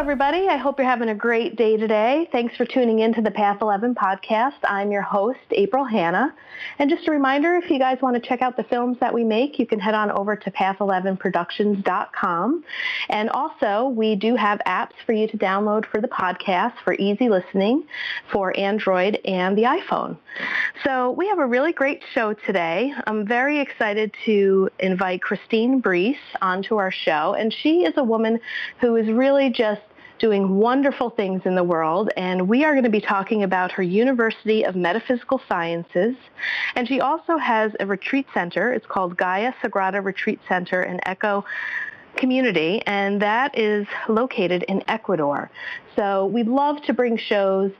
everybody. I hope you're having a great day today. Thanks for tuning in to the Path 11 podcast. I'm your host, April Hanna. And just a reminder, if you guys want to check out the films that we make, you can head on over to path11productions.com. And also, we do have apps for you to download for the podcast for easy listening for Android and the iPhone. So we have a really great show today. I'm very excited to invite Christine Breese onto our show. And she is a woman who is really just doing wonderful things in the world, and we are going to be talking about her University of Metaphysical Sciences. And she also has a retreat center. It's called Gaia Sagrada Retreat Center in Echo community, and that is located in Ecuador. So we'd love to bring shows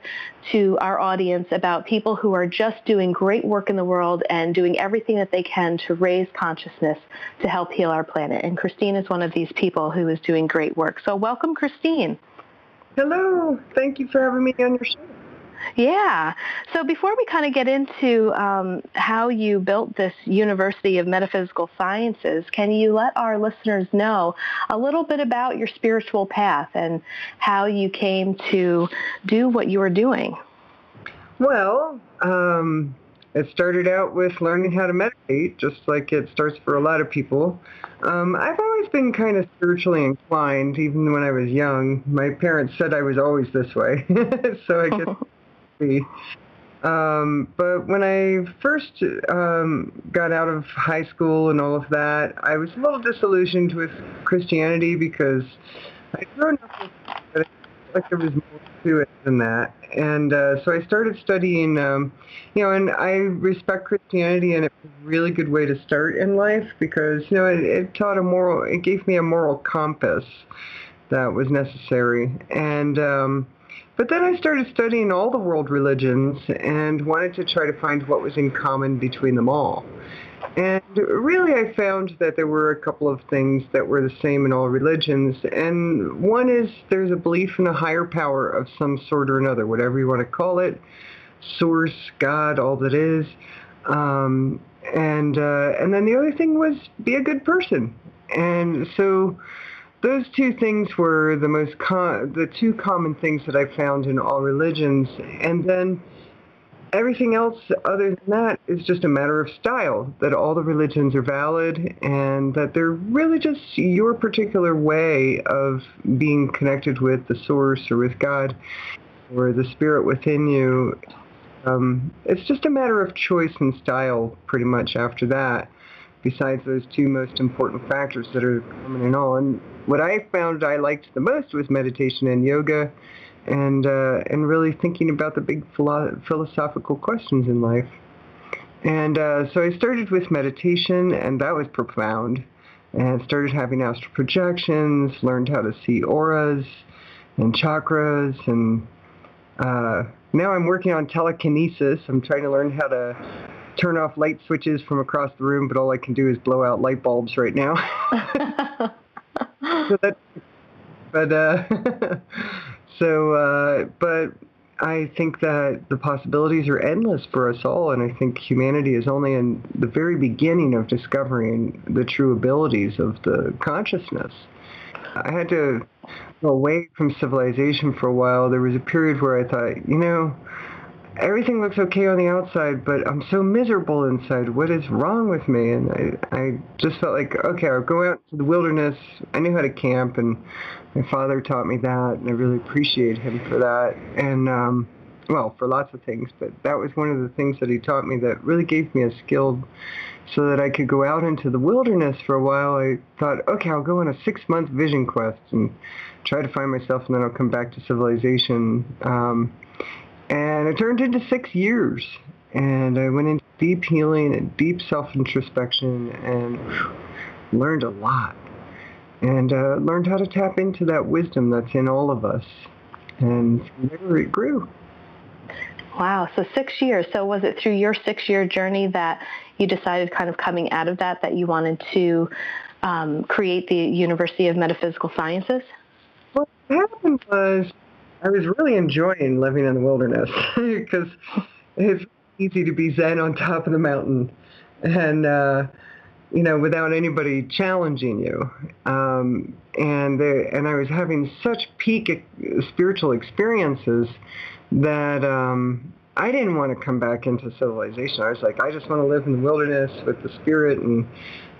to our audience about people who are just doing great work in the world and doing everything that they can to raise consciousness to help heal our planet. And Christine is one of these people who is doing great work. So welcome, Christine. Hello. Thank you for having me on your show. Yeah. So before we kind of get into um, how you built this University of Metaphysical Sciences, can you let our listeners know a little bit about your spiritual path and how you came to do what you were doing? Well, um, it started out with learning how to meditate, just like it starts for a lot of people. Um, I've always been kind of spiritually inclined, even when I was young. My parents said I was always this way, so I guess be. Um, but when I first um, got out of high school and all of that, I was a little disillusioned with Christianity because I'd grown up with like there was more to it than that. And uh, so I started studying, um, you know, and I respect Christianity, and it's a really good way to start in life because, you know, it, it taught a moral, it gave me a moral compass that was necessary. And, um, but then I started studying all the world religions and wanted to try to find what was in common between them all. And really, I found that there were a couple of things that were the same in all religions. And one is there's a belief in a higher power of some sort or another, whatever you want to call it, source, God, all that is. Um, and uh, and then the other thing was be a good person. And so those two things were the most com- the two common things that I found in all religions. And then everything else other than that is just a matter of style that all the religions are valid and that they're really just your particular way of being connected with the source or with god or the spirit within you. Um, it's just a matter of choice and style pretty much after that. Besides those two most important factors that are common in all and what i found i liked the most was meditation and yoga and uh, and really thinking about the big philo- philosophical questions in life. And uh, so I started with meditation, and that was profound. And started having astral projections, learned how to see auras and chakras, and uh, now I'm working on telekinesis. I'm trying to learn how to turn off light switches from across the room, but all I can do is blow out light bulbs right now. so that, but uh, so, uh, but I think that the possibilities are endless for us all, and I think humanity is only in the very beginning of discovering the true abilities of the consciousness. I had to go away from civilization for a while. There was a period where I thought, you know, everything looks okay on the outside, but I'm so miserable inside. What is wrong with me? And I, I just felt like, okay, I'll go out to the wilderness. I knew how to camp, and my father taught me that, and I really appreciate him for that. And um, well, for lots of things, but that was one of the things that he taught me that really gave me a skill so that I could go out into the wilderness for a while. I thought, okay, I'll go on a six-month vision quest and try to find myself, and then I'll come back to civilization. Um, and it turned into six years. And I went into deep healing and deep self-introspection and learned a lot. And uh, learned how to tap into that wisdom that's in all of us. And there it grew. Wow, so six years. So was it through your six-year journey that you decided kind of coming out of that that you wanted to um, create the University of Metaphysical Sciences? What happened was I was really enjoying living in the wilderness because it's easy to be zen on top of the mountain. And uh, you know, without anybody challenging you. Um, and they, and I was having such peak spiritual experiences that um, I didn't want to come back into civilization. I was like, I just want to live in the wilderness with the spirit and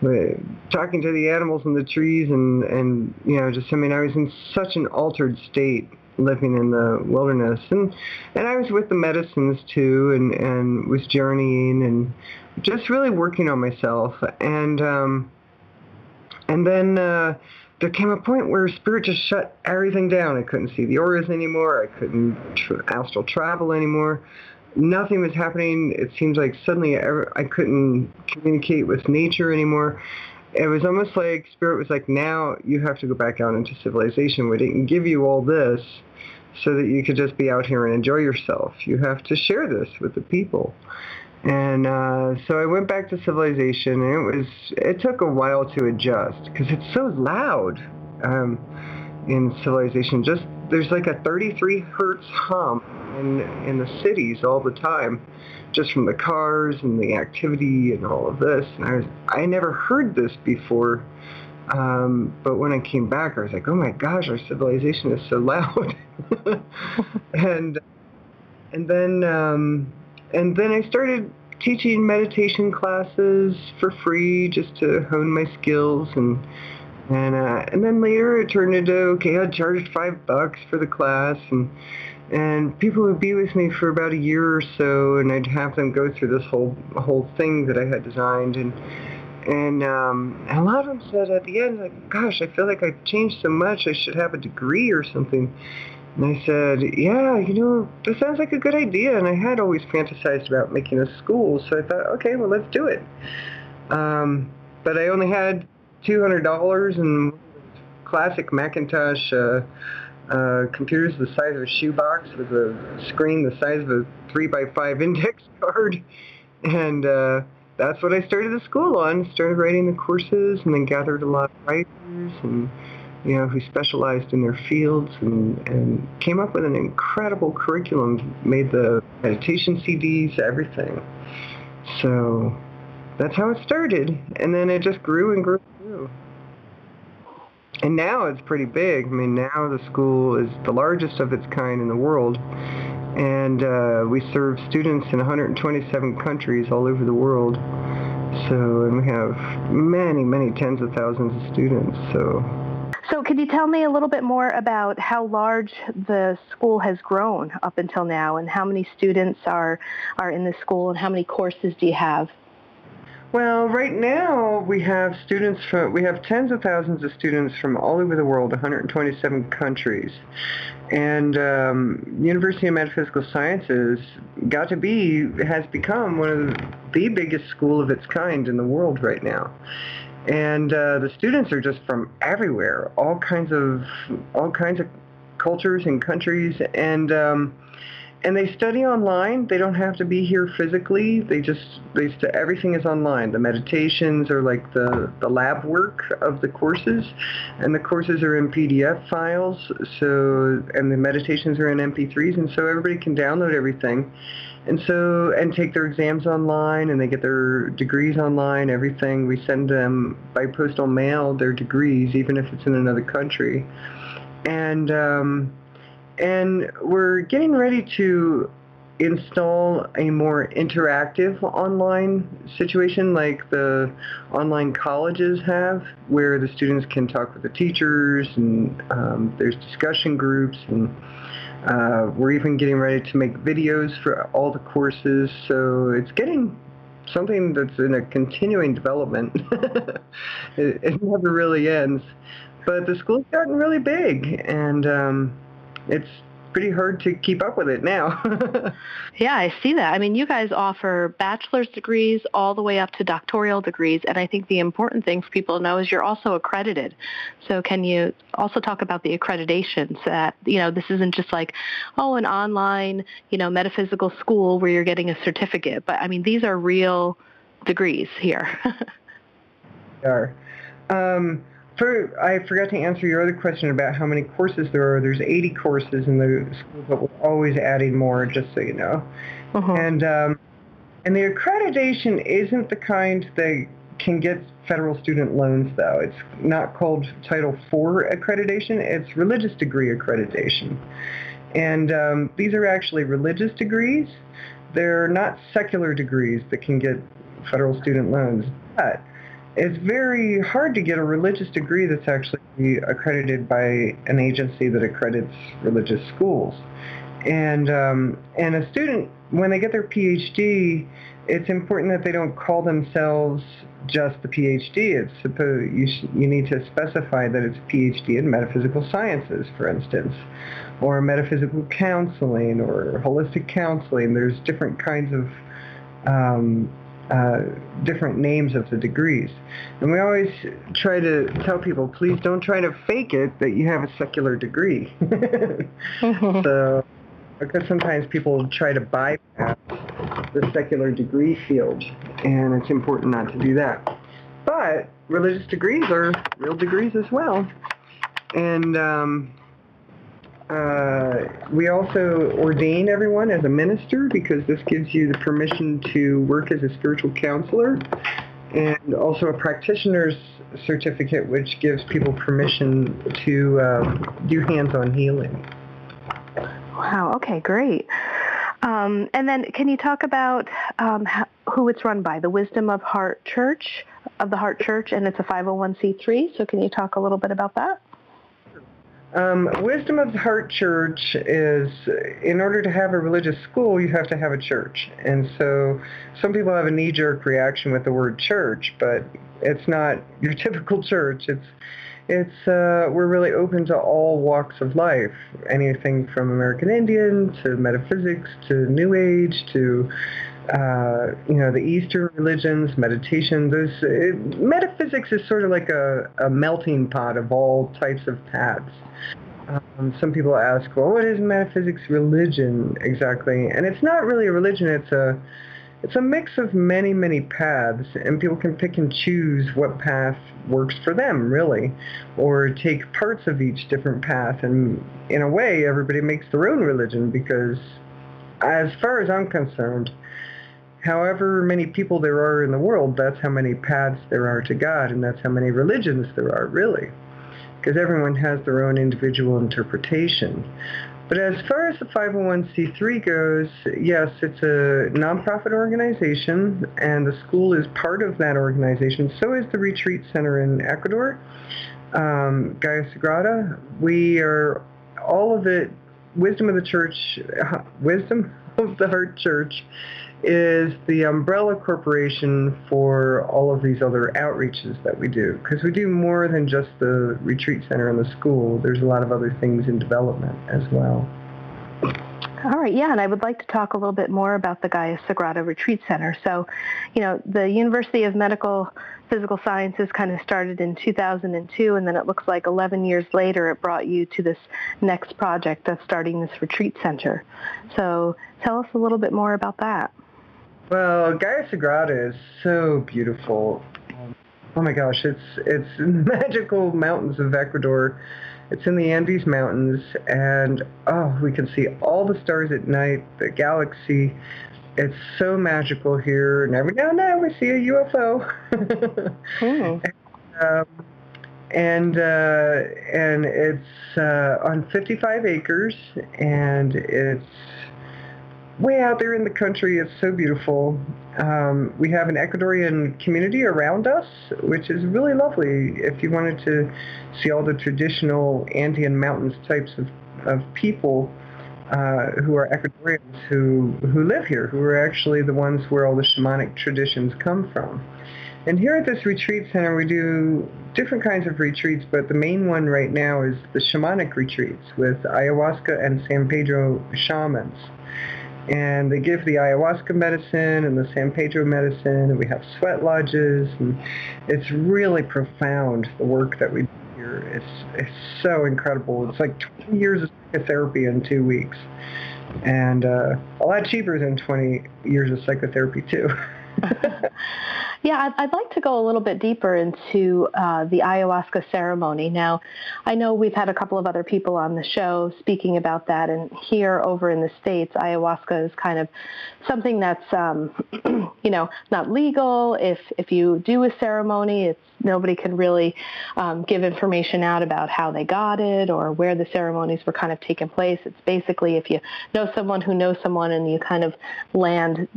uh, talking to the animals and the trees and and you know just I mean I was in such an altered state living in the wilderness and and I was with the medicines too and and was journeying and just really working on myself and um and then uh there came a point where spirit just shut everything down. I couldn't see the auras anymore. I couldn't tra- astral travel anymore. Nothing was happening. It seems like suddenly I couldn't communicate with nature anymore. It was almost like spirit was like, now you have to go back out into civilization. We didn't give you all this so that you could just be out here and enjoy yourself. You have to share this with the people. And uh, so I went back to civilization, and it was it took a while to adjust because it's so loud um, in civilization. Just there's like a 33 hertz hum in in the cities all the time, just from the cars and the activity and all of this. And I was I never heard this before. Um, but when I came back, I was like, oh my gosh, our civilization is so loud. and and then um, and then I started teaching meditation classes for free just to hone my skills and and uh, and then later it turned into okay I charged five bucks for the class and and people would be with me for about a year or so and I'd have them go through this whole whole thing that I had designed and and um, a lot of them said at the end like gosh I feel like I've changed so much I should have a degree or something and I said, yeah, you know, that sounds like a good idea. And I had always fantasized about making a school, so I thought, okay, well, let's do it. Um, but I only had $200 and classic Macintosh uh, uh, computers the size of a shoebox with a screen the size of a 3 by 5 index card. And uh, that's what I started the school on. Started writing the courses and then gathered a lot of writers and you know, who specialized in their fields and, and came up with an incredible curriculum, made the meditation CDs, everything. So that's how it started. And then it just grew and grew and grew. And now it's pretty big. I mean, now the school is the largest of its kind in the world. And uh, we serve students in 127 countries all over the world. So, and we have many, many tens of thousands of students. So so can you tell me a little bit more about how large the school has grown up until now and how many students are, are in the school and how many courses do you have? Well, right now we have students from, we have tens of thousands of students from all over the world, 127 countries. And um, University of Metaphysical Sciences got to be, has become one of the, biggest school of its kind in the world right now and uh, the students are just from everywhere, all kinds of all kinds of cultures and countries, and um, and they study online. They don't have to be here physically. They just they st- everything is online. The meditations are like the the lab work of the courses, and the courses are in PDF files. So and the meditations are in MP3s, and so everybody can download everything and so and take their exams online and they get their degrees online everything we send them by postal mail their degrees even if it's in another country and um, and we're getting ready to install a more interactive online situation like the online colleges have where the students can talk with the teachers and um, there's discussion groups and uh, we're even getting ready to make videos for all the courses, so it's getting something that's in a continuing development. it, it, never really ends. But the school's gotten really big, and um, it's pretty hard to keep up with it now. yeah, I see that. I mean, you guys offer bachelor's degrees all the way up to doctoral degrees, and I think the important thing for people to know is you're also accredited. So can you also talk about the accreditations that, you know, this isn't just like, oh, an online, you know, metaphysical school where you're getting a certificate, but I mean, these are real degrees here. they are. Um, for, I forgot to answer your other question about how many courses there are. There's 80 courses in the school, but we're always adding more, just so you know. Uh-huh. And um, and the accreditation isn't the kind that can get federal student loans, though. It's not called Title IV accreditation. It's religious degree accreditation. And um, these are actually religious degrees. They're not secular degrees that can get federal student loans. But it's very hard to get a religious degree that's actually accredited by an agency that accredits religious schools. And um, and a student when they get their PhD, it's important that they don't call themselves just the PhD. It's supposed you sh- you need to specify that it's PhD in metaphysical sciences, for instance, or metaphysical counseling or holistic counseling. There's different kinds of um, uh, different names of the degrees. And we always try to tell people, please don't try to fake it that you have a secular degree. So because sometimes people try to bypass the secular degree field, and it's important not to do that. But religious degrees are real degrees as well. And um, uh, we also ordain everyone as a minister because this gives you the permission to work as a spiritual counselor and also a practitioner's certificate which gives people permission to um, do hands-on healing. Wow. Okay. Great. Um, and then, can you talk about um, who it's run by? The Wisdom of Heart Church of the Heart Church, and it's a 501c3. So, can you talk a little bit about that? Um, Wisdom of the Heart Church is, in order to have a religious school, you have to have a church. And so some people have a knee-jerk reaction with the word church, but it's not your typical church. It's it's uh, we're really open to all walks of life, anything from American Indian to metaphysics to New Age to uh, you know the Eastern religions, meditation. There's it, metaphysics is sort of like a, a melting pot of all types of paths. Um, some people ask, well, what is metaphysics religion exactly? And it's not really a religion. It's a it's a mix of many, many paths, and people can pick and choose what path works for them, really, or take parts of each different path. And in a way, everybody makes their own religion because, as far as I'm concerned, however many people there are in the world, that's how many paths there are to God, and that's how many religions there are, really. Because everyone has their own individual interpretation. But as far as the 501c3 goes, yes, it's a nonprofit organization, and the school is part of that organization. So is the retreat center in Ecuador, um, Gaia Sagrada. We are all of it. Wisdom of the Church, Wisdom of the Heart Church is the umbrella corporation for all of these other outreaches that we do. Because we do more than just the retreat center and the school. There's a lot of other things in development as well. All right, yeah, and I would like to talk a little bit more about the Gaia Sagrada Retreat Center. So, you know, the University of Medical Physical Sciences kind of started in 2002, and then it looks like 11 years later it brought you to this next project of starting this retreat center. So tell us a little bit more about that. Well, Gaia Sagrada is so beautiful. Oh my gosh, it's it's magical mountains of Ecuador. It's in the Andes Mountains, and oh, we can see all the stars at night, the galaxy. It's so magical here, and every now and then we see a UFO. and, um, and uh, and it's uh, on 55 acres, and it's way out there in the country. It's so beautiful. Um, we have an Ecuadorian community around us, which is really lovely. If you wanted to see all the traditional Andean mountains types of, of people uh, who are Ecuadorians who, who live here, who are actually the ones where all the shamanic traditions come from. And here at this retreat center, we do different kinds of retreats, but the main one right now is the shamanic retreats with ayahuasca and San Pedro shamans and they give the ayahuasca medicine and the San Pedro medicine, and we have sweat lodges, and it's really profound the work that we do here. It's it's so incredible. It's like 20 years of psychotherapy in two weeks, and uh, a lot cheaper than 20 years of psychotherapy too. Yeah, I'd, like to go a little bit deeper into uh, the ayahuasca ceremony. Now, I know we've had a couple of other people on the show speaking about that, and here over in the States, ayahuasca is kind of something that's, um, you know, not legal. If, if you do a ceremony, it's nobody can really um, give information out about how they got it or where the ceremonies were kind of taking place. It's basically if you know someone who knows someone and you kind of land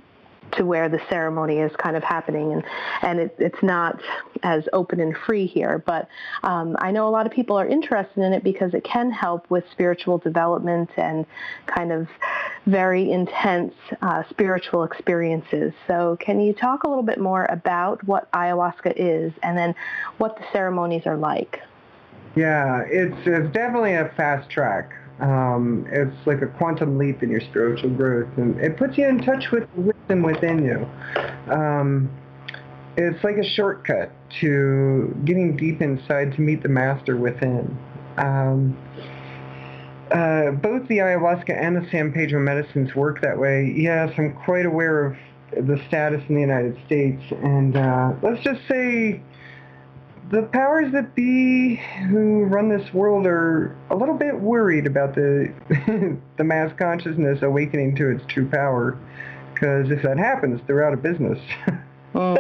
to where the ceremony is kind of happening. And and it, it's not as open and free here but um, I know a lot of people are interested in it because it can help with spiritual development and kind of very intense uh, spiritual experiences. So can you talk a little bit more about what ayahuasca is and then what the ceremonies are like? Yeah it's, it's definitely a fast track um, it's like a quantum leap in your spiritual growth, and it puts you in touch with wisdom within you. Um, it's like a shortcut to getting deep inside to meet the master within. Um, uh, both the ayahuasca and the San Pedro medicines work that way. Yes, I'm quite aware of the status in the United States, and uh, let's just say the powers that be who run this world are a little bit worried about the the mass consciousness awakening to its true power, because if that happens, they're out of business. Oh.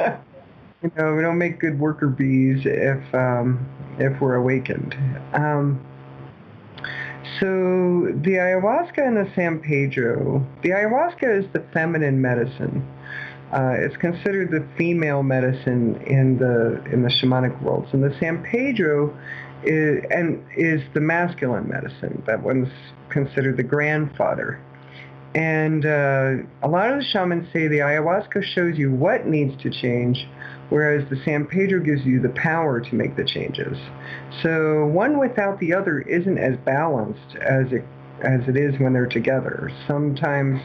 you know, we don't make good worker bees if um, if we're awakened. Um, so the ayahuasca and the San Pedro, the ayahuasca is the feminine medicine. Uh, it's considered the female medicine in the in the shamanic worlds, and the San Pedro is, and is the masculine medicine. That one's considered the grandfather. And uh, a lot of the shamans say the ayahuasca shows you what needs to change, whereas the San Pedro gives you the power to make the changes. So one without the other isn't as balanced as it as it is when they're together. Sometimes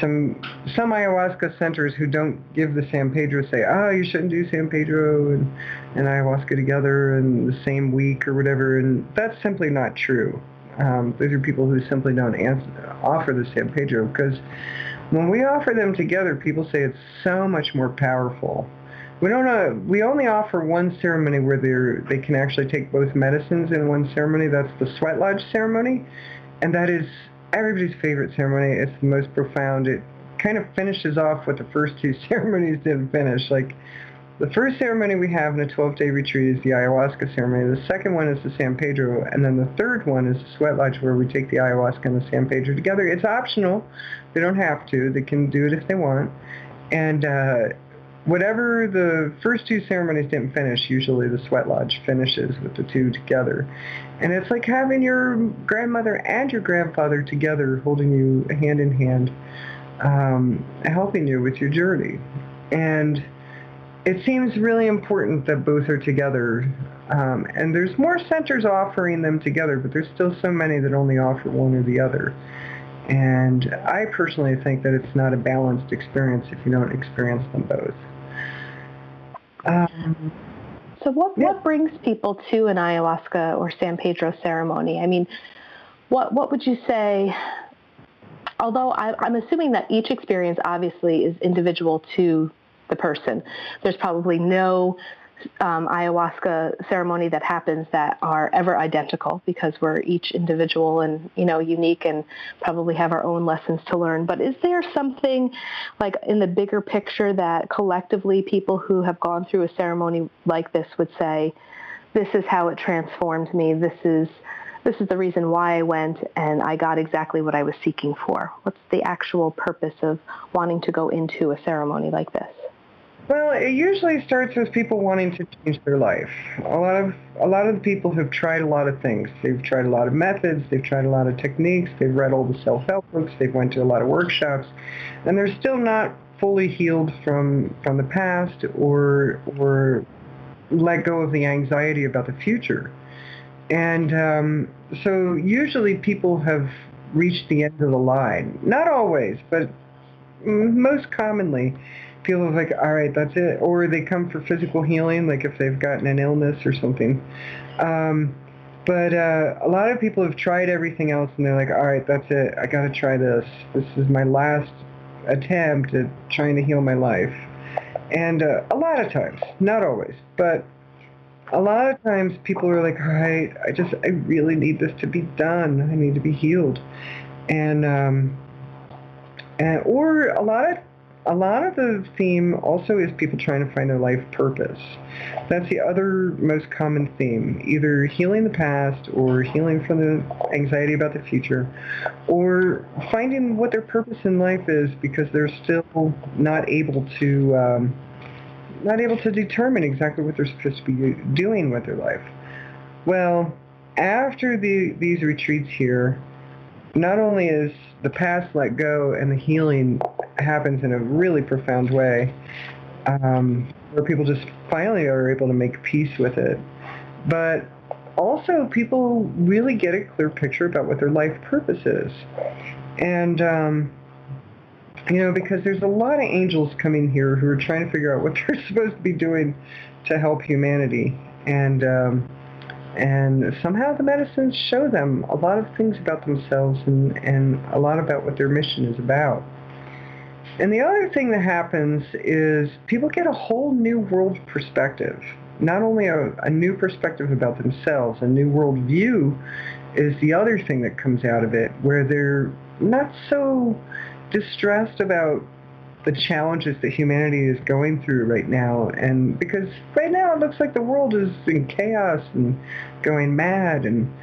some some ayahuasca centers who don't give the San Pedro say, oh, you shouldn't do San Pedro and, and ayahuasca together in the same week or whatever, and that's simply not true. Um, those are people who simply don't answer, offer the San Pedro because when we offer them together, people say it's so much more powerful. We don't know. We only offer one ceremony where they they can actually take both medicines in one ceremony. That's the sweat lodge ceremony, and that is everybody's favorite ceremony. It's the most profound. It kind of finishes off what the first two ceremonies didn't finish. Like the first ceremony we have in a 12-day retreat is the ayahuasca ceremony. The second one is the San Pedro, and then the third one is the sweat lodge where we take the ayahuasca and the San Pedro together. It's optional. They don't have to. They can do it if they want. And uh, whatever the first two ceremonies didn't finish, usually the sweat lodge finishes with the two together. And it's like having your grandmother and your grandfather together holding you hand in hand, um, helping you with your journey. And it seems really important that both are together. Um, and there's more centers offering them together, but there's still so many that only offer one or the other. And I personally think that it's not a balanced experience if you don't experience them both. Um, so what, yeah. what brings people to an ayahuasca or San Pedro ceremony? I mean, what, what would you say, although I, I'm assuming that each experience obviously is individual to the person. There's probably no um, ayahuasca ceremony that happens that are ever identical because we're each individual and you know unique and probably have our own lessons to learn. But is there something like in the bigger picture that collectively people who have gone through a ceremony like this would say, "This is how it transformed me. This is." This is the reason why I went and I got exactly what I was seeking for. What's the actual purpose of wanting to go into a ceremony like this? Well, it usually starts with people wanting to change their life. A lot of a lot of the people have tried a lot of things. They've tried a lot of methods. They've tried a lot of techniques. They've read all the self-help books. They've went to a lot of workshops, and they're still not fully healed from from the past or or let go of the anxiety about the future. And um, so usually people have reached the end of the line. Not always, but most commonly people are like, all right, that's it. Or they come for physical healing, like if they've gotten an illness or something. Um, but uh, a lot of people have tried everything else and they're like, all right, that's it. I got to try this. This is my last attempt at trying to heal my life. And uh, a lot of times, not always, but a lot of times people are like, all right, I just, I really need this to be done. I need to be healed. And, um, and, or a lot of a lot of the theme also is people trying to find their life purpose. That's the other most common theme, either healing the past or healing from the anxiety about the future, or finding what their purpose in life is because they're still not able to um, not able to determine exactly what they're supposed to be doing with their life. Well, after the, these retreats here, not only is the past let go and the healing happens in a really profound way, um, where people just finally are able to make peace with it, but also people really get a clear picture about what their life purpose is. And, um, you know, because there's a lot of angels coming here who are trying to figure out what they're supposed to be doing to help humanity. And, um, and somehow the medicines show them a lot of things about themselves and, and a lot about what their mission is about. And the other thing that happens is people get a whole new world perspective. Not only a, a new perspective about themselves, a new world view is the other thing that comes out of it, where they're not so distressed about the challenges that humanity is going through right now. And because right now it looks like the world is in chaos and going mad and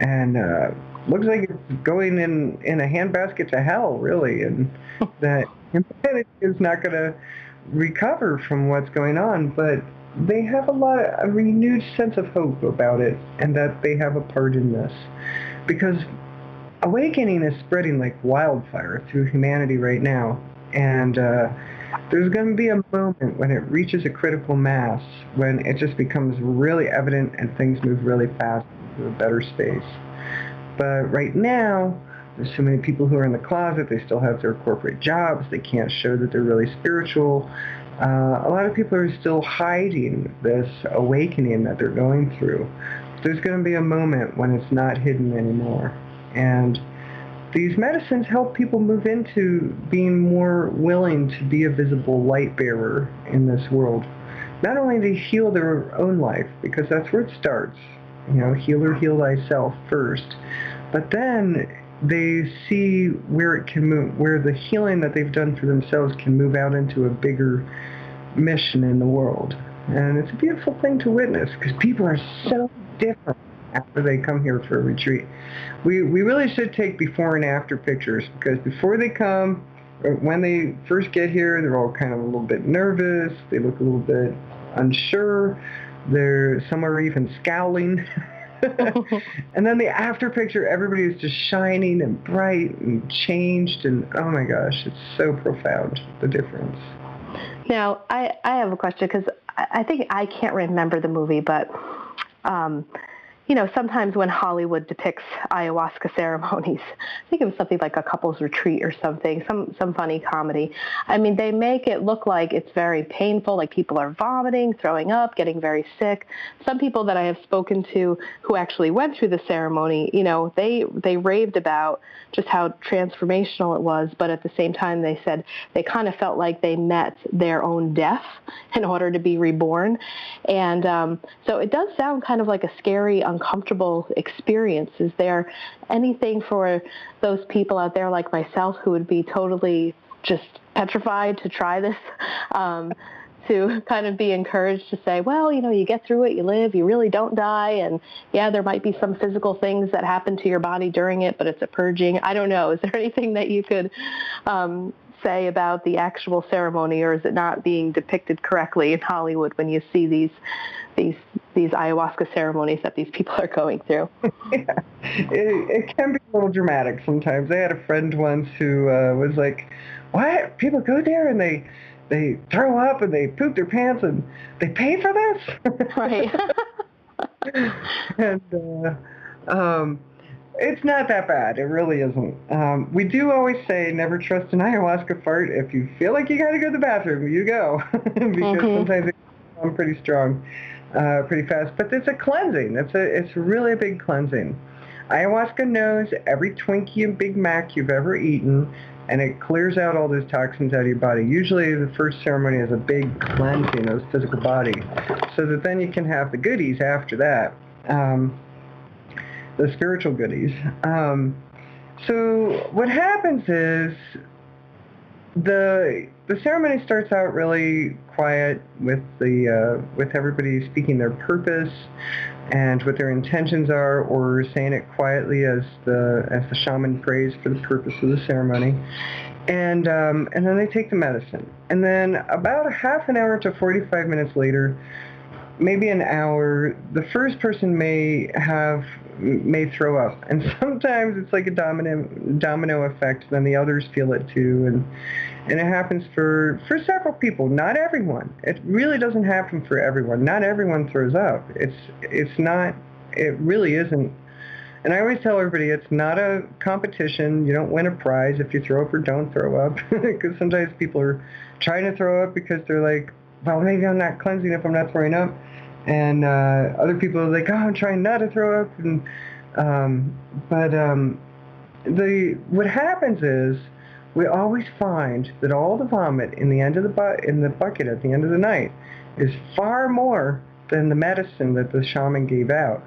and uh, looks like it's going in in a handbasket to hell, really, and that humanity is not going to recover from what's going on. But they have a lot of a renewed sense of hope about it, and that they have a part in this, because awakening is spreading like wildfire through humanity right now and uh, there's going to be a moment when it reaches a critical mass, when it just becomes really evident and things move really fast to a better space. But right now, there's so many people who are in the closet, they still have their corporate jobs, they can't show that they're really spiritual. Uh, a lot of people are still hiding this awakening that they're going through. There's going to be a moment when it's not hidden anymore. And these medicines help people move into being more willing to be a visible light bearer in this world. Not only to heal their own life, because that's where it starts. You know, heal or heal thyself first. But then they see where it can move, where the healing that they've done for themselves can move out into a bigger mission in the world. And it's a beautiful thing to witness because people are so different after they come here for a retreat. We, we really should take before and after pictures because before they come, when they first get here, they're all kind of a little bit nervous. They look a little bit unsure. They're some are even scowling. and then the after picture, everybody is just shining and bright and changed, and oh my gosh, it's so profound the difference. Now, I I have a question because I think I can't remember the movie, but um, you know, sometimes when Hollywood depicts ayahuasca ceremonies, I think it was something like a couple's retreat or something, some some funny comedy. I mean, they make it look like it's very painful, like people are vomiting, throwing up, getting very sick. Some people that I have spoken to who actually went through the ceremony, you know, they they raved about just how transformational it was, but at the same time they said they kind of felt like they met their own death in order to be reborn. And um, so it does sound kind of like a scary uncomfortable experience. Is there anything for those people out there like myself who would be totally just petrified to try this? Um, to kind of be encouraged to say, well, you know, you get through it, you live, you really don't die, and yeah, there might be some physical things that happen to your body during it, but it's a purging. I don't know. Is there anything that you could um, say about the actual ceremony, or is it not being depicted correctly in Hollywood when you see these these these ayahuasca ceremonies that these people are going through. yeah. It, it can be a little dramatic sometimes. I had a friend once who uh, was like, "What? People go there and they they throw up and they poop their pants and they pay for this?" right. and uh, um, it's not that bad. It really isn't. Um, we do always say never trust an ayahuasca fart. If you feel like you got to go to the bathroom, you go because mm-hmm. sometimes it can pretty strong uh, pretty fast. But it's a cleansing. It's a it's really a big cleansing. Ayahuasca knows every Twinkie and Big Mac you've ever eaten, and it clears out all those toxins out of your body. Usually the first ceremony is a big cleansing of the physical body, so that then you can have the goodies after that, um, the spiritual goodies. Um, so what happens is the the ceremony starts out really quiet with the uh, with everybody speaking their purpose and what their intentions are, or saying it quietly as the as the shaman prays for the purpose of the ceremony, and um, and then they take the medicine, and then about a half an hour to 45 minutes later, maybe an hour, the first person may have may throw up, and sometimes it's like a domino domino effect. Then the others feel it too, and and it happens for for several people. Not everyone. It really doesn't happen for everyone. Not everyone throws up. It's it's not. It really isn't. And I always tell everybody it's not a competition. You don't win a prize if you throw up or don't throw up, because sometimes people are trying to throw up because they're like, well, maybe I'm not cleansing if I'm not throwing up and uh, other people are like, oh, I'm trying not to throw up, and um, but um, the what happens is we always find that all the vomit in the end of the bu- in the bucket at the end of the night is far more than the medicine that the shaman gave out.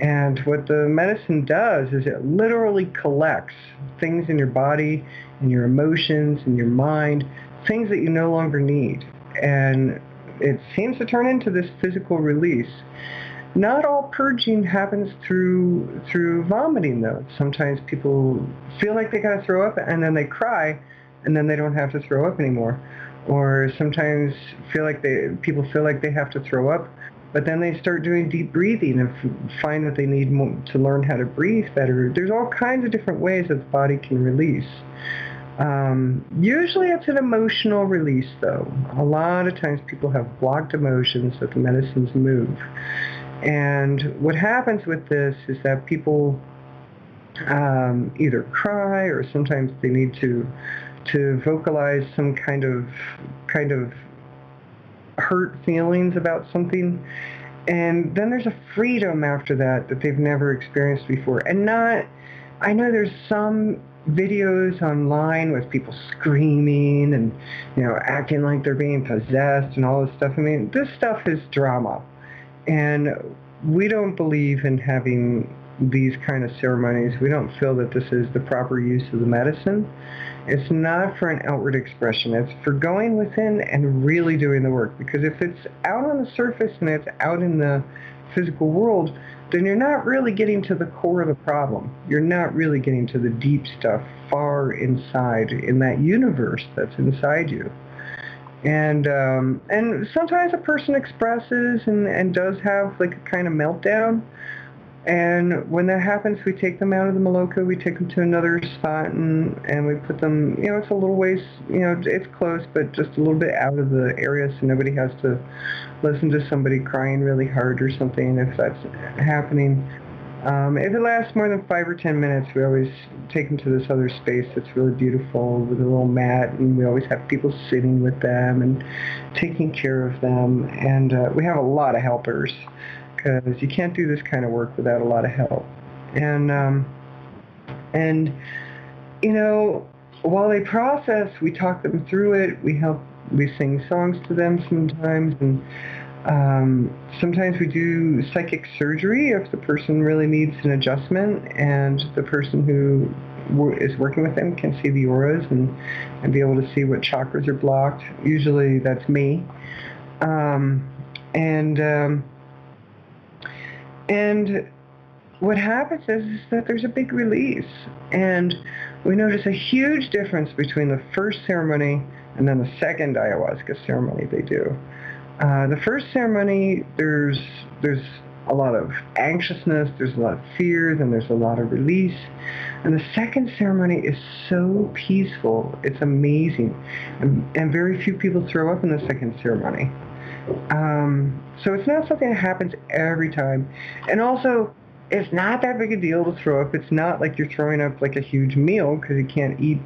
And what the medicine does is it literally collects things in your body and your emotions and your mind, things that you no longer need. And it seems to turn into this physical release. Not all purging happens through through vomiting though. Sometimes people feel like they gotta throw up and then they cry and then they don't have to throw up anymore. Or sometimes feel like they people feel like they have to throw up, but then they start doing deep breathing and find that they need to learn how to breathe better. There's all kinds of different ways that the body can release. Um, usually it's an emotional release though. A lot of times people have blocked emotions that the medicines move. And what happens with this is that people um, either cry or sometimes they need to to vocalize some kind of kind of hurt feelings about something and then there's a freedom after that that they've never experienced before and not I know there's some videos online with people screaming and you know acting like they're being possessed and all this stuff. I mean, this stuff is drama, and we don't believe in having these kind of ceremonies. We don't feel that this is the proper use of the medicine. It's not for an outward expression. It's for going within and really doing the work. Because if it's out on the surface and it's out in the physical world, then you're not really getting to the core of the problem. You're not really getting to the deep stuff far inside in that universe that's inside you. And um, and sometimes a person expresses and, and does have like a kind of meltdown, and when that happens, we take them out of the maloka, we take them to another spot, and, and we put them, you know, it's a little ways, you know, it's close, but just a little bit out of the area so nobody has to listen to somebody crying really hard or something if that's happening. Um, if it lasts more than five or ten minutes, we always take them to this other space that's really beautiful with a little mat, and we always have people sitting with them and taking care of them. And uh, we have a lot of helpers because you can't do this kind of work without a lot of help. And um, and you know, while they process, we talk them through it. We help. We sing songs to them sometimes, and um, sometimes we do psychic surgery if the person really needs an adjustment, and the person who is working with them can see the auras and, and be able to see what chakras are blocked. Usually that's me. Um, and um, and what happens is, is, that there's a big release. And we notice a huge difference between the first ceremony and then the second ayahuasca ceremony they do. Uh, the first ceremony, there's there's a lot of anxiousness, there's a lot of fear, then there's a lot of release. And the second ceremony is so peaceful. It's amazing. And, and very few people throw up in the second ceremony. Um, so it's not something that happens every time. And also, it's not that big a deal to throw up. It's not like you're throwing up like a huge meal because you can't eat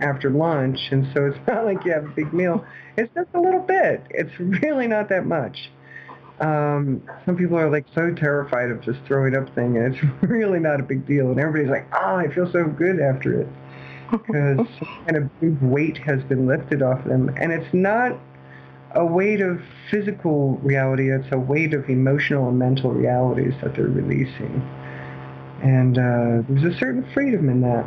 after lunch. And so it's not like you have a big meal. It's just a little bit. It's really not that much. um, some people are like so terrified of just throwing up thing, and it's really not a big deal. And everybody's like, oh, I feel so good after it because some kind of big weight has been lifted off them. And it's not a weight of physical reality, it's a weight of emotional and mental realities that they're releasing. And uh, there's a certain freedom in that.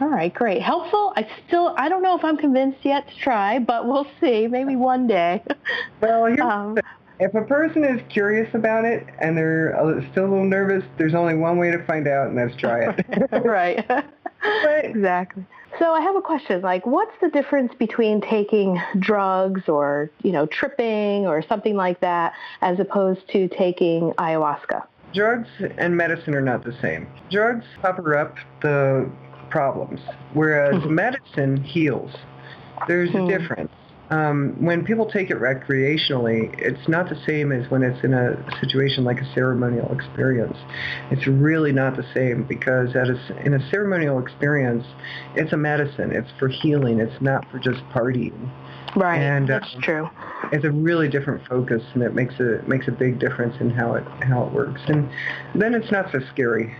All right, great. Helpful. I still, I don't know if I'm convinced yet to try, but we'll see. Maybe one day. Well, um, if a person is curious about it and they're still a little nervous, there's only one way to find out, and that's try it. right. exactly. So I have a question. Like, what's the difference between taking drugs or, you know, tripping or something like that, as opposed to taking ayahuasca? Drugs and medicine are not the same. Drugs cover up the problems, whereas mm-hmm. medicine heals. There's a hmm. difference. Um, when people take it recreationally, it's not the same as when it's in a situation like a ceremonial experience. It's really not the same because at a, in a ceremonial experience, it's a medicine. It's for healing. It's not for just partying. Right, and, that's um, true. It's a really different focus, and it makes a makes a big difference in how it how it works. And then it's not so scary.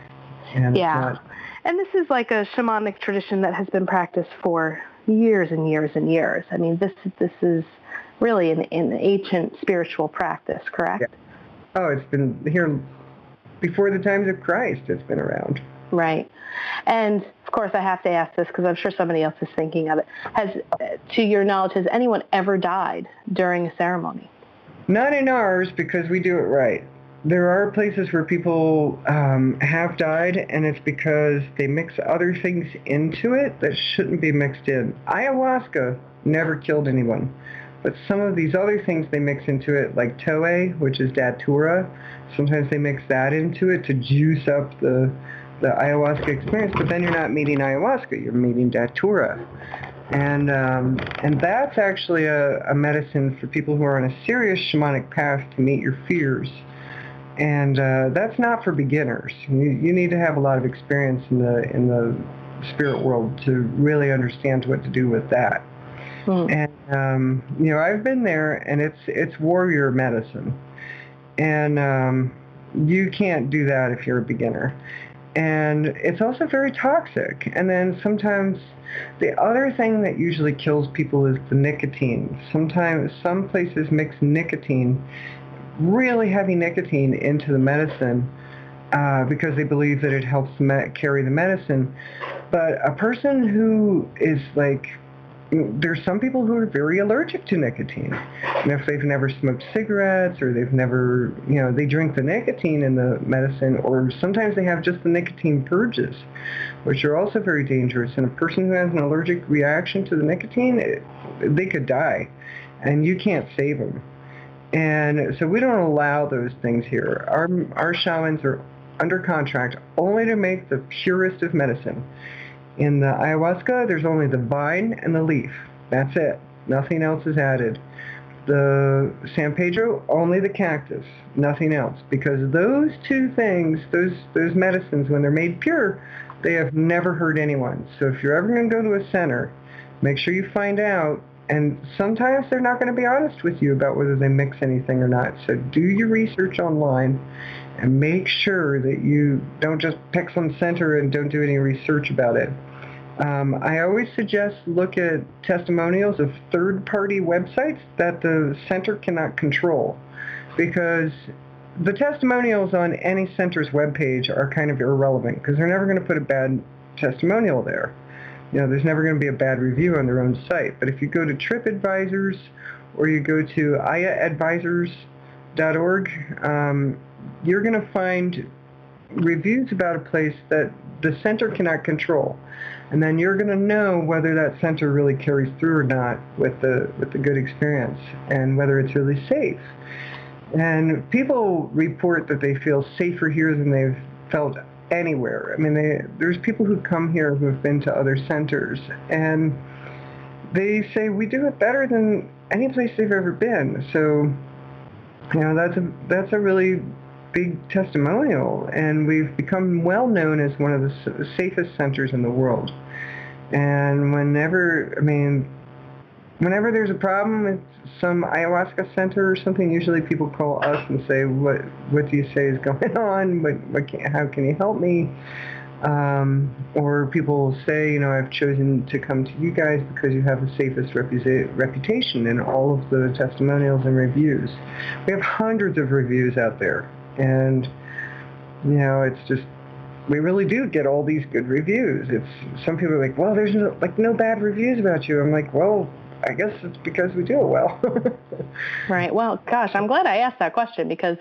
And yeah. Not, and this is like a shamanic tradition that has been practiced for years and years and years. I mean, this this is really an, an ancient spiritual practice, correct? Yeah. Oh, it's been here before the times of Christ. It's been around. Right. And of course, I have to ask this because I'm sure somebody else is thinking of it. Has, to your knowledge, has anyone ever died during a ceremony? Not in ours because we do it right there are places where people um, have died, and it's because they mix other things into it that shouldn't be mixed in. Ayahuasca never killed anyone, but some of these other things they mix into it, like Toe, which is Datura, sometimes they mix that into it to juice up the the ayahuasca experience. But then you're not meeting ayahuasca; you're meeting Datura. And um, and that's actually a, a medicine for people who are on a serious shamanic path to meet your fears and uh, that's not for beginners. You, you need to have a lot of experience in the in the spirit world to really understand what to do with that. Hmm. And um, you know, I've been there, and it's it's warrior medicine, and um, you can't do that if you're a beginner. And it's also very toxic. And then sometimes the other thing that usually kills people is the nicotine. Sometimes some places mix nicotine really heavy nicotine into the medicine uh, because they believe that it helps me- carry the medicine. But a person who is like, there's some people who are very allergic to nicotine. And if they've never smoked cigarettes or they've never, you know, they drink the nicotine in the medicine or sometimes they have just the nicotine purges, which are also very dangerous. And a person who has an allergic reaction to the nicotine, it, they could die. And you can't save them. And so we don't allow those things here. Our, our shamans are under contract only to make the purest of medicine. In the ayahuasca, there's only the vine and the leaf. That's it. Nothing else is added. The San Pedro, only the cactus, nothing else. Because those two things, those, those medicines, when they're made pure, they have never hurt anyone. So if you're ever going to go to a center, make sure you find out and sometimes they're not going to be honest with you about whether they mix anything or not. So do your research online and make sure that you don't just pick some center and don't do any research about it. Um, I always suggest look at testimonials of third-party websites that the center cannot control because the testimonials on any center's webpage are kind of irrelevant because they're never going to put a bad testimonial there you know, there's never going to be a bad review on their own site. But if you go to TripAdvisors or you go to ayaadvisors.org, um, you're going to find reviews about a place that the center cannot control. And then you're going to know whether that center really carries through or not with the, with the good experience and whether it's really safe. And people report that they feel safer here than they've felt anywhere. I mean, they, there's people who come here who have been to other centers, and they say we do it better than any place they've ever been. So, you know, that's a that's a really big testimonial, and we've become well known as one of the safest centers in the world. And whenever, I mean, whenever there's a problem with some ayahuasca center or something, usually people call us and say, "What what do you say is going on? What what can, how can you help me?" Um, or people say, you know, I've chosen to come to you guys because you have the safest repu- reputation in all of the testimonials and reviews. We have hundreds of reviews out there, and you know, it's just we really do get all these good reviews. It's some people are like, well, there's no, like no bad reviews about you. I'm like, well, I guess it's because we do it well. right. Well, gosh, I'm glad I asked that question because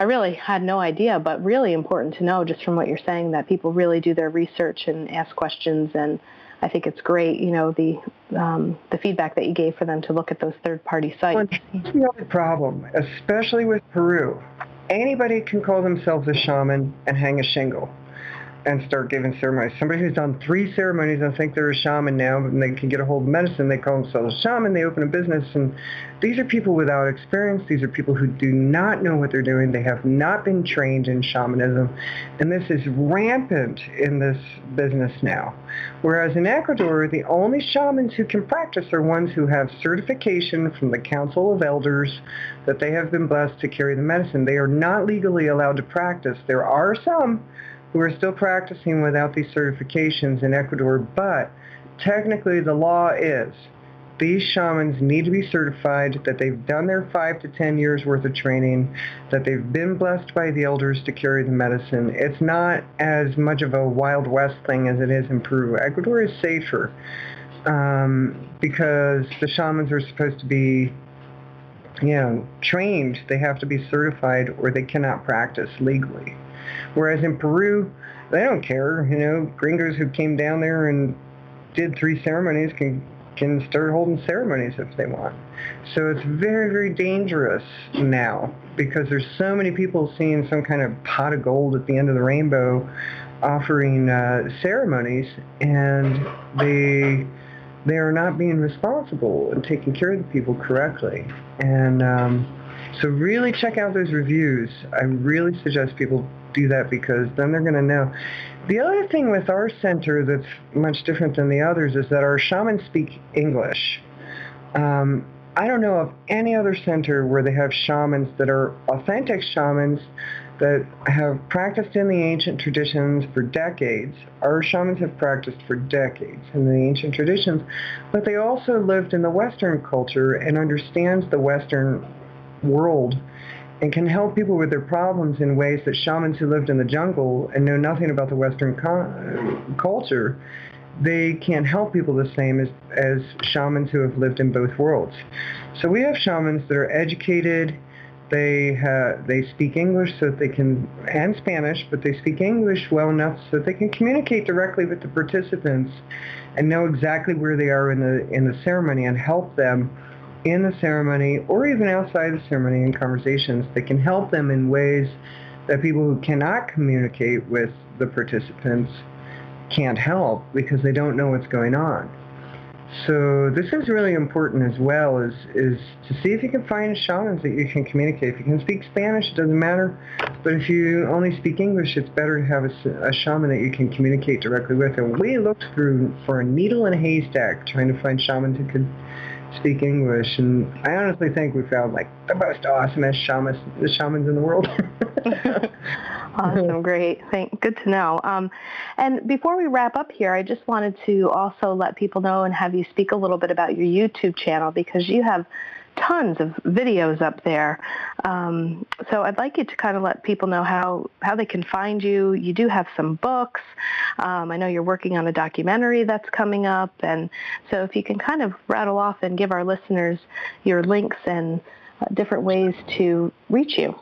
I really had no idea, but really important to know just from what you're saying that people really do their research and ask questions and I think it's great, you know, the um, the feedback that you gave for them to look at those third-party sites. Well, the only problem, especially with Peru. Anybody can call themselves a shaman and hang a shingle and start giving ceremonies. Somebody who's done three ceremonies and think they're a shaman now and they can get a hold of medicine, they call themselves a shaman, they open a business. And these are people without experience. These are people who do not know what they're doing. They have not been trained in shamanism. And this is rampant in this business now. Whereas in Ecuador, the only shamans who can practice are ones who have certification from the Council of Elders that they have been blessed to carry the medicine. They are not legally allowed to practice. There are some who are still practicing without these certifications in Ecuador, but technically the law is these shamans need to be certified that they've done their five to ten years worth of training, that they've been blessed by the elders to carry the medicine. It's not as much of a Wild West thing as it is in Peru. Ecuador is safer um, because the shamans are supposed to be you know, trained. They have to be certified or they cannot practice legally. Whereas in Peru, they don't care. You know, gringos who came down there and did three ceremonies can can start holding ceremonies if they want. So it's very, very dangerous now because there's so many people seeing some kind of pot of gold at the end of the rainbow offering uh, ceremonies and they they are not being responsible and taking care of the people correctly. And um, so really check out those reviews. I really suggest people do that because then they're going to know. The other thing with our center that's much different than the others is that our shamans speak English. Um, I don't know of any other center where they have shamans that are authentic shamans that have practiced in the ancient traditions for decades. Our shamans have practiced for decades in the ancient traditions, but they also lived in the Western culture and understands the Western world and can help people with their problems in ways that shamans who lived in the jungle and know nothing about the Western culture, they can't help people the same as, as shamans who have lived in both worlds. So we have shamans that are educated, they have, they speak English so that they can and Spanish, but they speak English well enough so that they can communicate directly with the participants and know exactly where they are in the in the ceremony and help them in the ceremony or even outside the ceremony in conversations that can help them in ways that people who cannot communicate with the participants can't help because they don't know what's going on. So this is really important as well, is, is to see if you can find shamans that you can communicate. If you can speak Spanish, it doesn't matter. But if you only speak English, it's better to have a, a shaman that you can communicate directly with. And we looked through for a needle in a haystack trying to find shamans who could speak English, and I honestly think we found like the most awesomest shamans, the shamans in the world. awesome, great, thank, good to know. Um, and before we wrap up here, I just wanted to also let people know and have you speak a little bit about your YouTube channel because you have tons of videos up there. Um, so I'd like you to kind of let people know how, how they can find you. You do have some books. Um, I know you're working on a documentary that's coming up. And so if you can kind of rattle off and give our listeners your links and uh, different ways to reach you.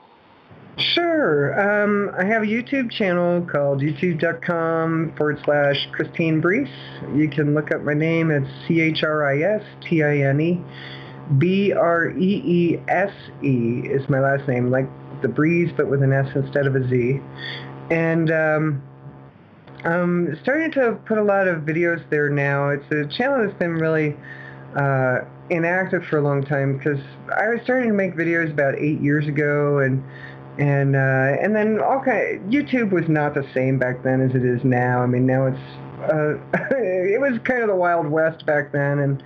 Sure. Um, I have a YouTube channel called youtube.com forward slash Christine Breese. You can look up my name. It's C-H-R-I-S-T-I-N-E. B-R-E-E-S-E is my last name, like the breeze, but with an S instead of a Z. And um, I'm starting to put a lot of videos there now. It's a channel that's been really uh, inactive for a long time because I was starting to make videos about eight years ago, and and uh, and then all kind. YouTube was not the same back then as it is now. I mean, now it's uh, it was kind of the wild west back then, and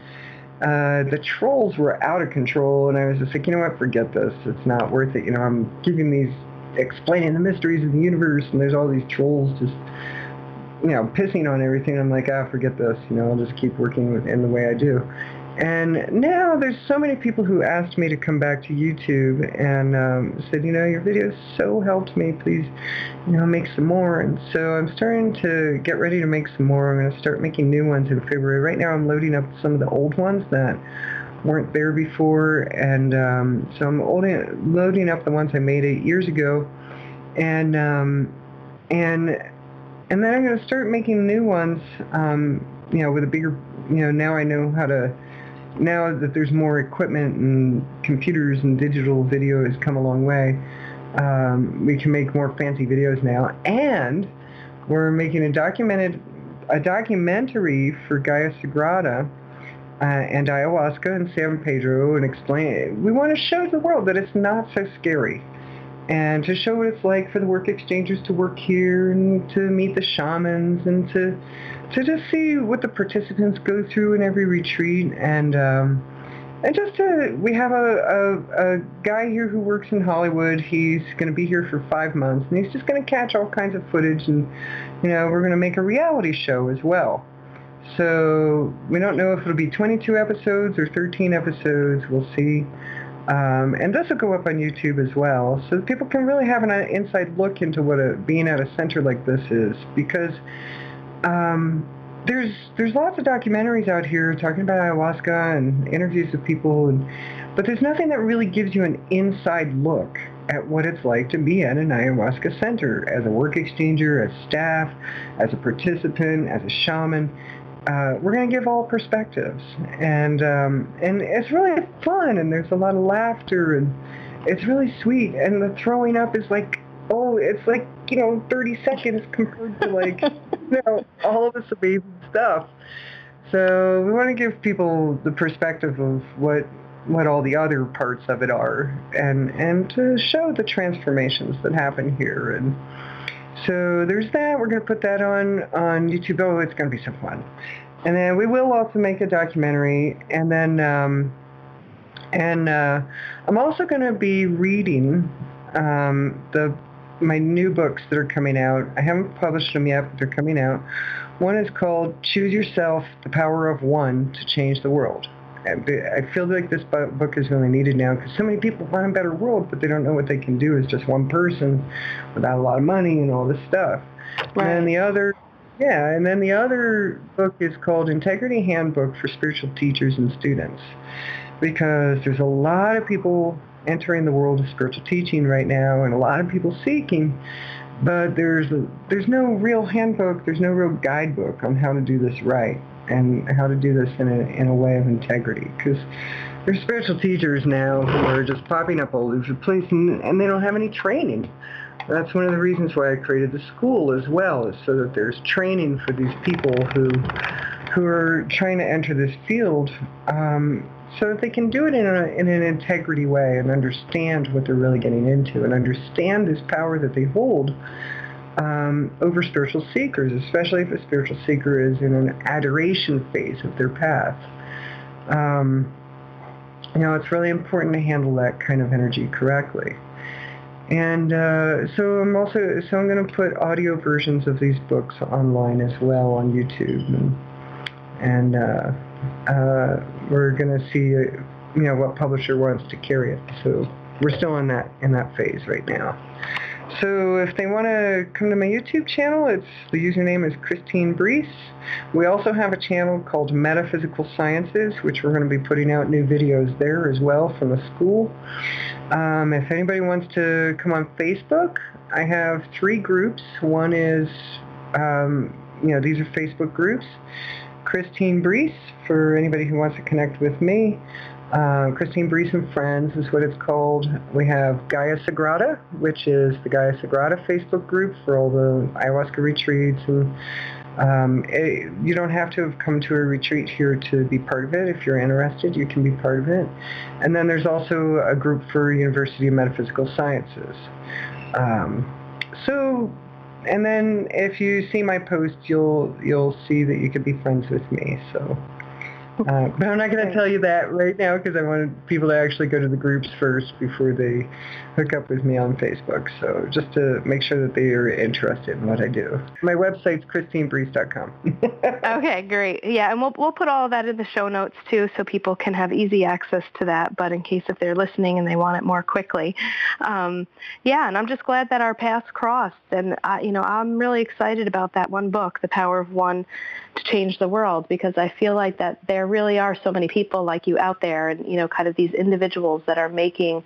uh, the trolls were out of control, and I was just like, you know what, forget this. It's not worth it. You know, I'm giving these, explaining the mysteries of the universe, and there's all these trolls just, you know, pissing on everything. I'm like, ah, forget this. You know, I'll just keep working in the way I do. And now there's so many people who asked me to come back to YouTube and um, said, you know, your videos so helped me. Please, you know, make some more. And so I'm starting to get ready to make some more. I'm going to start making new ones in February. Right now I'm loading up some of the old ones that weren't there before. And um, so I'm loading, up the ones I made eight years ago. And, um, and, and then I'm going to start making new ones, um, you know, with a bigger, you know, now I know how to now that there's more equipment and computers and digital video has come a long way, um, we can make more fancy videos now. And we're making a documented a documentary for Gaia Sagrada uh, and ayahuasca and San Pedro and explain. We want to show the world that it's not so scary and to show what it's like for the work exchangers to work here and to meet the shamans and to to just see what the participants go through in every retreat and um, and just to we have a, a, a guy here who works in Hollywood. He's going to be here for five months and he's just going to catch all kinds of footage and you know we're going to make a reality show as well. So we don't know if it'll be 22 episodes or 13 episodes. We'll see. Um, and this will go up on YouTube as well, so people can really have an inside look into what a, being at a center like this is. Because um, there's there's lots of documentaries out here talking about ayahuasca and interviews with people, and, but there's nothing that really gives you an inside look at what it's like to be at an ayahuasca center as a work exchanger, as staff, as a participant, as a shaman uh, we're going to give all perspectives, and um, and it's really fun, and there's a lot of laughter, and it's really sweet, and the throwing up is like, oh, it's like you know, 30 seconds compared to like, you know, all of this amazing stuff. So we want to give people the perspective of what what all the other parts of it are, and and to show the transformations that happen here, and so there's that. We're going to put that on on YouTube. Oh, it's going to be so fun. And then we will also make a documentary. And then um, and uh, I'm also going to be reading um, the my new books that are coming out. I haven't published them yet, but they're coming out. One is called Choose Yourself: The Power of One to Change the World. I feel like this book is really needed now because so many people want a better world, but they don't know what they can do as just one person without a lot of money and all this stuff. Right. And then the other, yeah, and then the other book is called Integrity Handbook for Spiritual Teachers and Students because there's a lot of people entering the world of spiritual teaching right now and a lot of people seeking but there's a, there's no real handbook there's no real guidebook on how to do this right and how to do this in a, in a way of integrity. Because there's spiritual teachers now who are just popping up all over the place and, and they don't have any training. That's one of the reasons why I created the school as well, is so that there's training for these people who who are trying to enter this field um, so that they can do it in, a, in an integrity way and understand what they're really getting into and understand this power that they hold um, over spiritual seekers, especially if a spiritual seeker is in an adoration phase of their path. Um, you know, it's really important to handle that kind of energy correctly. And uh, so I'm also so I'm going to put audio versions of these books online as well on YouTube, and, and uh, uh, we're going to see you know what publisher wants to carry it. So we're still in that in that phase right now. So if they want to come to my YouTube channel, it's the username is Christine Breese. We also have a channel called Metaphysical Sciences, which we're going to be putting out new videos there as well from the school. Um, if anybody wants to come on Facebook, I have three groups. One is, um, you know, these are Facebook groups. Christine Breese for anybody who wants to connect with me. Uh, Christine Breese and Friends is what it's called. We have Gaia Sagrada, which is the Gaia Sagrada Facebook group for all the ayahuasca retreats. And um, it, you don't have to have come to a retreat here to be part of it. If you're interested, you can be part of it. And then there's also a group for University of Metaphysical Sciences. Um, so, and then if you see my post, you'll you'll see that you could be friends with me. So. Uh, but I'm not going to tell you that right now because I want people to actually go to the groups first before they hook up with me on Facebook. So just to make sure that they are interested in what I do. My website's christinebreese.com. okay, great. Yeah, and we'll we'll put all of that in the show notes too, so people can have easy access to that. But in case if they're listening and they want it more quickly, um, yeah. And I'm just glad that our paths crossed, and I, you know I'm really excited about that one book, The Power of One to change the world because I feel like that there really are so many people like you out there and you know kind of these individuals that are making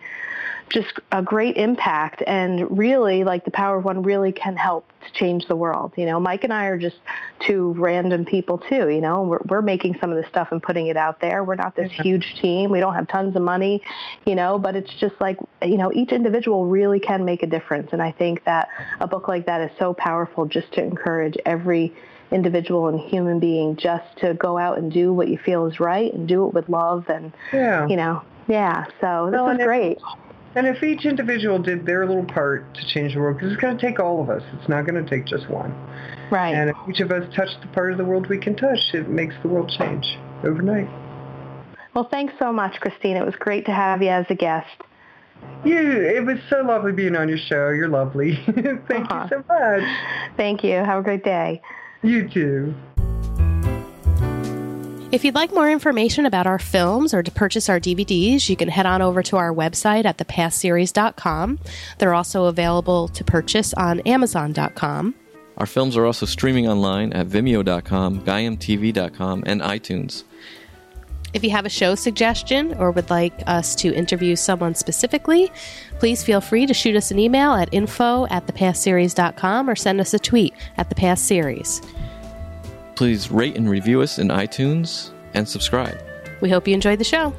just a great impact and really like the power of one really can help to change the world you know. Mike and i are just two random people too you know. We're, we're making some of this stuff and putting it out there. We're not this mm-hmm. huge team. We don't have tons of money you know but it's just like you know each individual really can make a difference. And i think that a book like that is so powerful just to encourage every individual and human being just to go out and do what you feel is right and do it with love and yeah. you know yeah so this well, is great and if each individual did their little part to change the world because it's going to take all of us it's not going to take just one right and if each of us touch the part of the world we can touch it makes the world change overnight well thanks so much christine it was great to have you as a guest you, it was so lovely being on your show. You're lovely. Thank uh-huh. you so much. Thank you. Have a great day. You too. If you'd like more information about our films or to purchase our DVDs, you can head on over to our website at thepastseries.com. They're also available to purchase on amazon.com. Our films are also streaming online at vimeo.com, gaiamtv.com, and iTunes. If you have a show suggestion or would like us to interview someone specifically, please feel free to shoot us an email at info at thepastseries.com or send us a tweet at thepastseries. Please rate and review us in iTunes and subscribe. We hope you enjoyed the show.